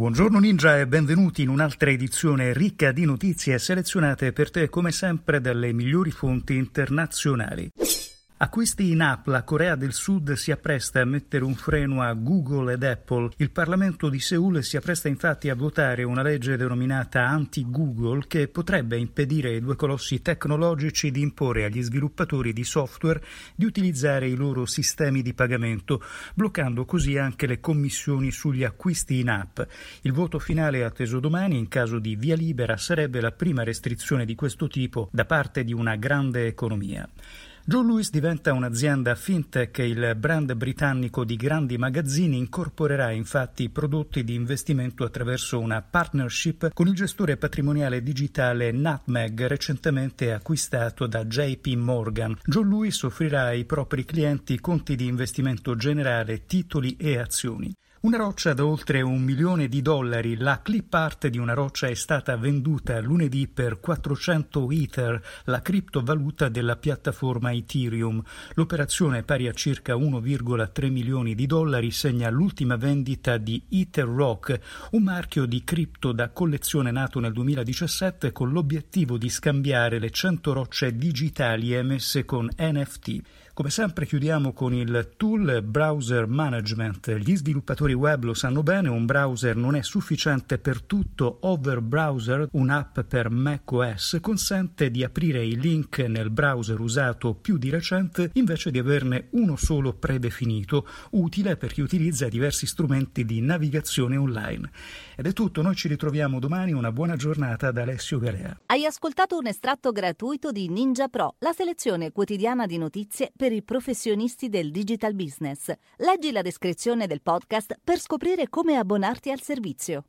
Buongiorno Ninja e benvenuti in un'altra edizione ricca di notizie selezionate per te come sempre dalle migliori fonti internazionali. Acquisti in app, la Corea del Sud si appresta a mettere un freno a Google ed Apple. Il Parlamento di Seoul si appresta infatti a votare una legge denominata anti-Google che potrebbe impedire ai due colossi tecnologici di imporre agli sviluppatori di software di utilizzare i loro sistemi di pagamento, bloccando così anche le commissioni sugli acquisti in app. Il voto finale atteso domani, in caso di via libera, sarebbe la prima restrizione di questo tipo da parte di una grande economia. Joe Louis diventa un'azienda fintech e il brand britannico di grandi magazzini incorporerà infatti prodotti di investimento attraverso una partnership con il gestore patrimoniale digitale Nutmeg recentemente acquistato da JP Morgan. Joe Louis offrirà ai propri clienti conti di investimento generale, titoli e azioni. Una roccia da oltre un milione di dollari, la clip art di una roccia è stata venduta lunedì per 400 Ether, la criptovaluta della piattaforma Ethereum. L'operazione pari a circa 1,3 milioni di dollari segna l'ultima vendita di Ether Rock, un marchio di cripto da collezione nato nel 2017 con l'obiettivo di scambiare le 100 rocce digitali emesse con NFT. Come sempre chiudiamo con il tool browser management. Gli sviluppatori web lo sanno bene, un browser non è sufficiente per tutto. Over Browser, un'app per macOS, consente di aprire i link nel browser usato più di recente invece di averne uno solo predefinito, utile per chi utilizza diversi strumenti di navigazione online. Ed è tutto, noi ci ritroviamo domani, una buona giornata da Alessio Galea. Hai ascoltato un estratto gratuito di Ninja Pro, la selezione quotidiana di notizie per i professionisti del digital business. Leggi la descrizione del podcast per scoprire come abbonarti al servizio.